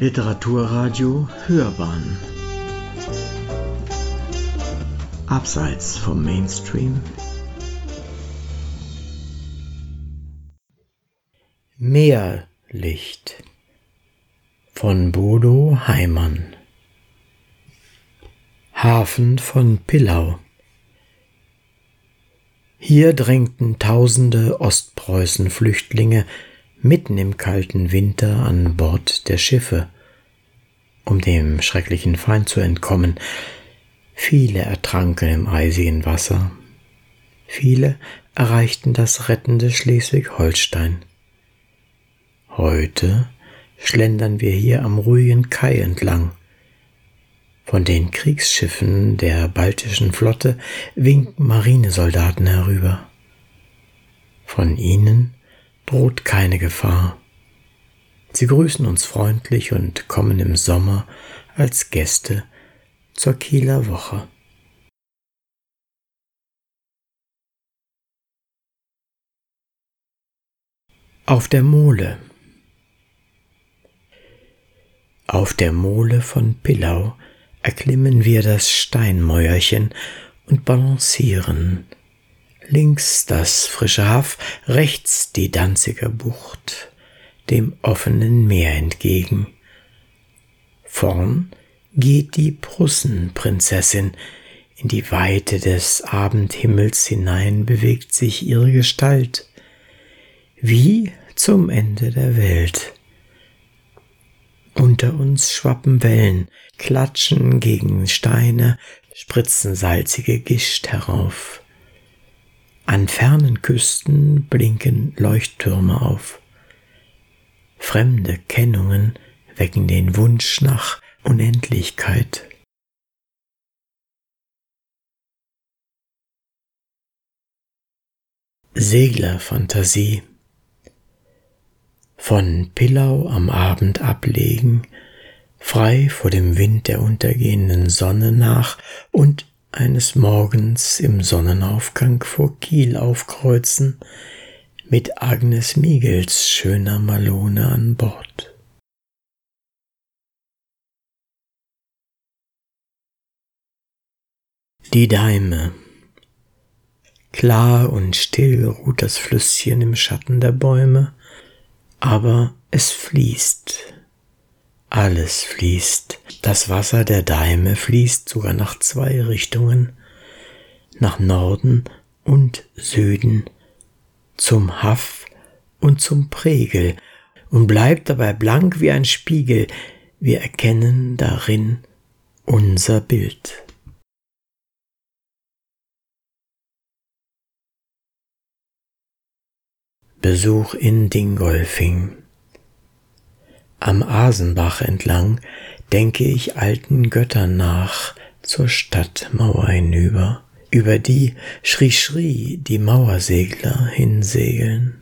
Literaturradio Hörbahn. Abseits vom Mainstream. Meerlicht von Bodo Heimann. Hafen von Pillau. Hier drängten tausende Ostpreußen-Flüchtlinge mitten im kalten Winter an Bord der Schiffe, um dem schrecklichen Feind zu entkommen. Viele ertranken im eisigen Wasser, viele erreichten das rettende Schleswig-Holstein. Heute schlendern wir hier am ruhigen Kai entlang. Von den Kriegsschiffen der baltischen Flotte winken Marinesoldaten herüber. Von ihnen droht keine Gefahr. Sie grüßen uns freundlich und kommen im Sommer als Gäste zur Kieler Woche. Auf der Mole. Auf der Mole von Pillau erklimmen wir das Steinmäuerchen und balancieren. Links das frische Haff, rechts die Danziger Bucht, dem offenen Meer entgegen. Vorn geht die Prussenprinzessin, in die Weite des Abendhimmels hinein bewegt sich ihre Gestalt, wie zum Ende der Welt. Unter uns schwappen Wellen, klatschen gegen Steine, spritzen salzige Gischt herauf. An fernen Küsten blinken Leuchttürme auf. Fremde Kennungen wecken den Wunsch nach Unendlichkeit. Seglerfantasie Von Pillau am Abend ablegen, frei vor dem Wind der untergehenden Sonne nach und eines Morgens im Sonnenaufgang vor Kiel aufkreuzen, mit Agnes Miegels schöner Malone an Bord. Die Daime. Klar und still ruht das Flüsschen im Schatten der Bäume, aber es fließt alles fließt. Das Wasser der Daime fließt sogar nach zwei Richtungen, nach Norden und Süden, zum Haff und zum Pregel und bleibt dabei blank wie ein Spiegel. Wir erkennen darin unser Bild. Besuch in Dingolfing am Asenbach entlang denke ich alten Göttern nach zur Stadtmauer hinüber, über die Schrie Schrie die Mauersegler hinsegeln.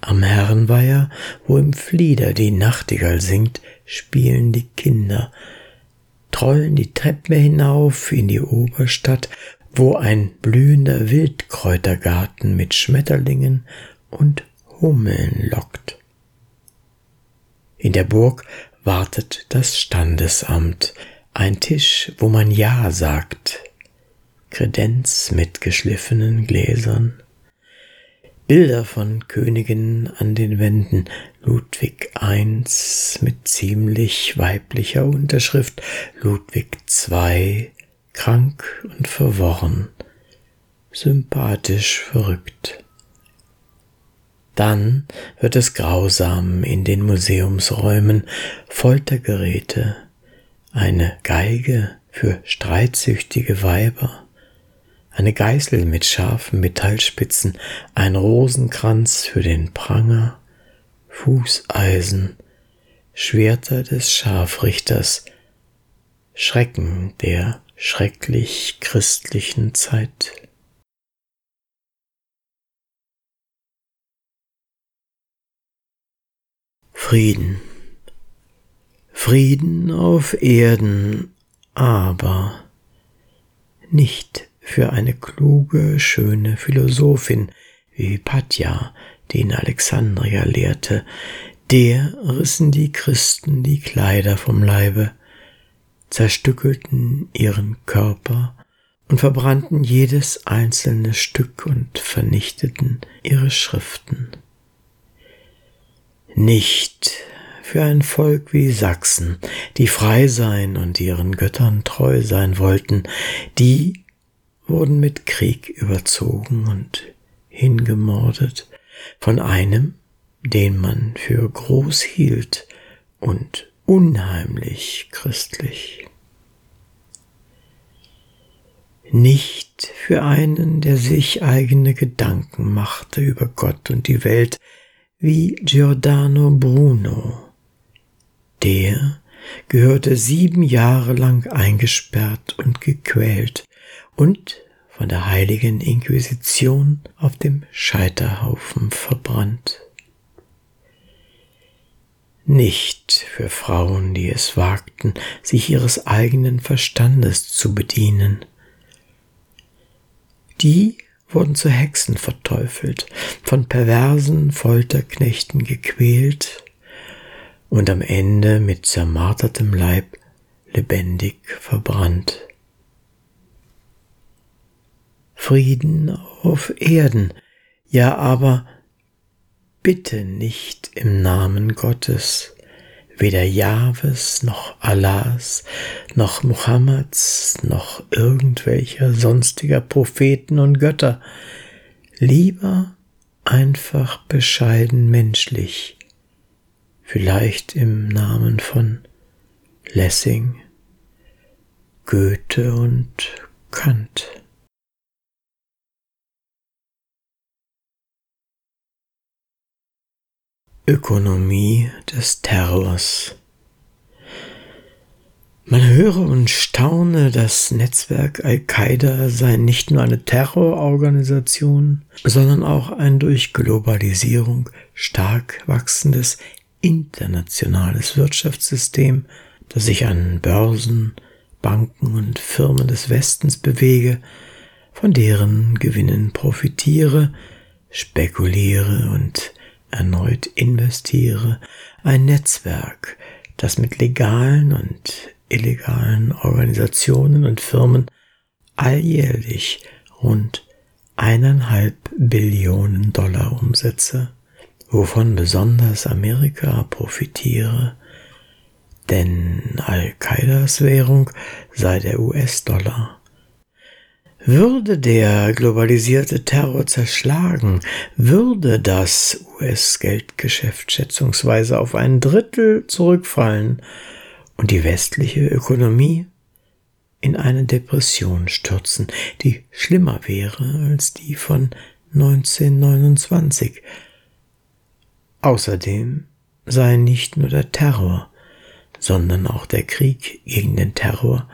Am Herrenweiher, wo im Flieder die Nachtigall singt, spielen die Kinder, trollen die Treppe hinauf in die Oberstadt, wo ein blühender Wildkräutergarten mit Schmetterlingen und Hummeln lockt. In der Burg wartet das Standesamt, ein Tisch, wo man Ja sagt, Kredenz mit geschliffenen Gläsern, Bilder von Königen an den Wänden, Ludwig I mit ziemlich weiblicher Unterschrift, Ludwig II krank und verworren, sympathisch verrückt. Dann wird es grausam in den Museumsräumen, Foltergeräte, eine Geige für streitsüchtige Weiber, eine Geißel mit scharfen Metallspitzen, ein Rosenkranz für den Pranger, Fußeisen, Schwerter des Scharfrichters, Schrecken der schrecklich christlichen Zeit. Frieden. Frieden auf Erden, aber nicht für eine kluge, schöne Philosophin wie Hypatia, die in Alexandria lehrte, Der rissen die Christen die Kleider vom Leibe, zerstückelten ihren Körper und verbrannten jedes einzelne Stück und vernichteten ihre Schriften. Nicht für ein Volk wie Sachsen, die frei sein und ihren Göttern treu sein wollten, die wurden mit Krieg überzogen und hingemordet von einem, den man für groß hielt und unheimlich christlich. Nicht für einen, der sich eigene Gedanken machte über Gott und die Welt, wie Giordano Bruno. Der gehörte sieben Jahre lang eingesperrt und gequält und von der heiligen Inquisition auf dem Scheiterhaufen verbrannt. Nicht für Frauen, die es wagten, sich ihres eigenen Verstandes zu bedienen. Die wurden zu Hexen verteufelt, von perversen Folterknechten gequält und am Ende mit zermartertem Leib lebendig verbrannt. Frieden auf Erden, ja aber bitte nicht im Namen Gottes, weder Jahwes noch Allahs, noch Muhammads, noch irgendwelcher sonstiger Propheten und Götter, lieber einfach bescheiden menschlich, vielleicht im Namen von Lessing, Goethe und Kant. Ökonomie des Terrors. Man höre und staune, das Netzwerk Al-Qaida sei nicht nur eine Terrororganisation, sondern auch ein durch Globalisierung stark wachsendes internationales Wirtschaftssystem, das sich an Börsen, Banken und Firmen des Westens bewege, von deren Gewinnen profitiere, spekuliere und erneut investiere, ein Netzwerk, das mit legalen und illegalen Organisationen und Firmen alljährlich rund eineinhalb Billionen Dollar umsetze, wovon besonders Amerika profitiere, denn Al-Qaidas Währung sei der US-Dollar. Würde der globalisierte Terror zerschlagen, würde das US-Geldgeschäft schätzungsweise auf ein Drittel zurückfallen und die westliche Ökonomie in eine Depression stürzen, die schlimmer wäre als die von 1929. Außerdem sei nicht nur der Terror, sondern auch der Krieg gegen den Terror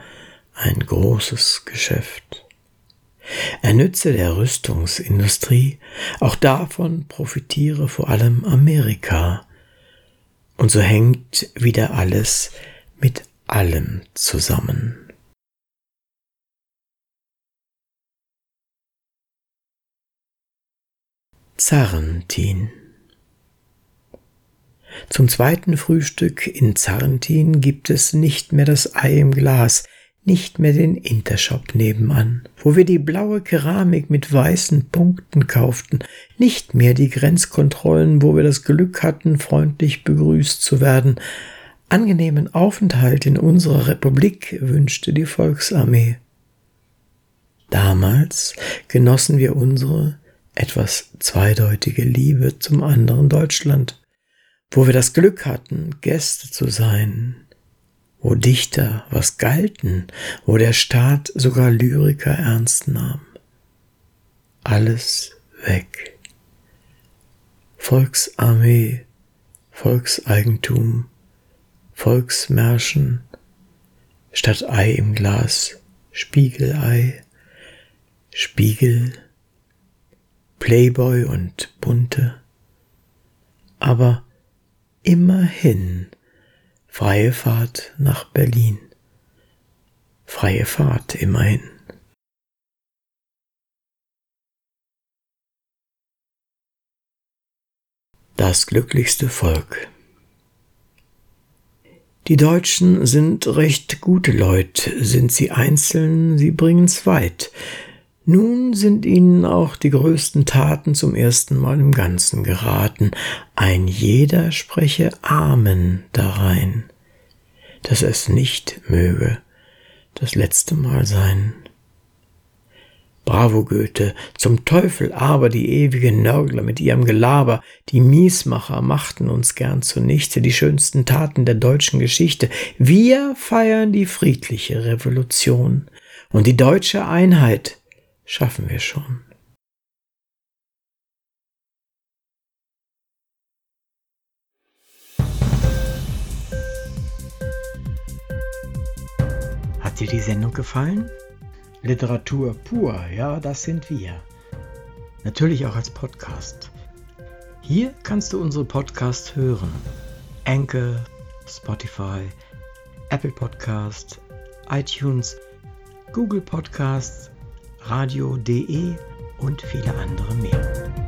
ein großes Geschäft. Er nütze der Rüstungsindustrie, auch davon profitiere vor allem Amerika. Und so hängt wieder alles mit allem zusammen. Zarrentin Zum zweiten Frühstück in Zarrentin gibt es nicht mehr das Ei im Glas, nicht mehr den Intershop nebenan, wo wir die blaue Keramik mit weißen Punkten kauften, nicht mehr die Grenzkontrollen, wo wir das Glück hatten, freundlich begrüßt zu werden. Angenehmen Aufenthalt in unserer Republik wünschte die Volksarmee. Damals genossen wir unsere etwas zweideutige Liebe zum anderen Deutschland, wo wir das Glück hatten, Gäste zu sein, wo Dichter was galten, wo der Staat sogar Lyriker ernst nahm. Alles weg. Volksarmee, Volkseigentum, Volksmärschen, statt Ei im Glas, Spiegelei, Spiegel, Playboy und bunte. Aber immerhin Freie Fahrt nach Berlin. Freie Fahrt immerhin. Das glücklichste Volk. Die Deutschen sind recht gute Leute, sind sie einzeln, sie bringen's weit. Nun sind ihnen auch die größten Taten zum ersten Mal im Ganzen geraten. Ein jeder spreche Amen darein, dass es nicht möge das letzte Mal sein. Bravo Goethe, zum Teufel aber die ewigen Nörgler mit ihrem Gelaber, die Miesmacher machten uns gern zunichte, die schönsten Taten der deutschen Geschichte. Wir feiern die friedliche Revolution und die deutsche Einheit schaffen wir schon. Hat dir die Sendung gefallen? Literatur pur, ja, das sind wir. Natürlich auch als Podcast. Hier kannst du unsere Podcasts hören. Anchor, Spotify, Apple Podcast, iTunes, Google Podcasts, radio.de und viele andere mehr.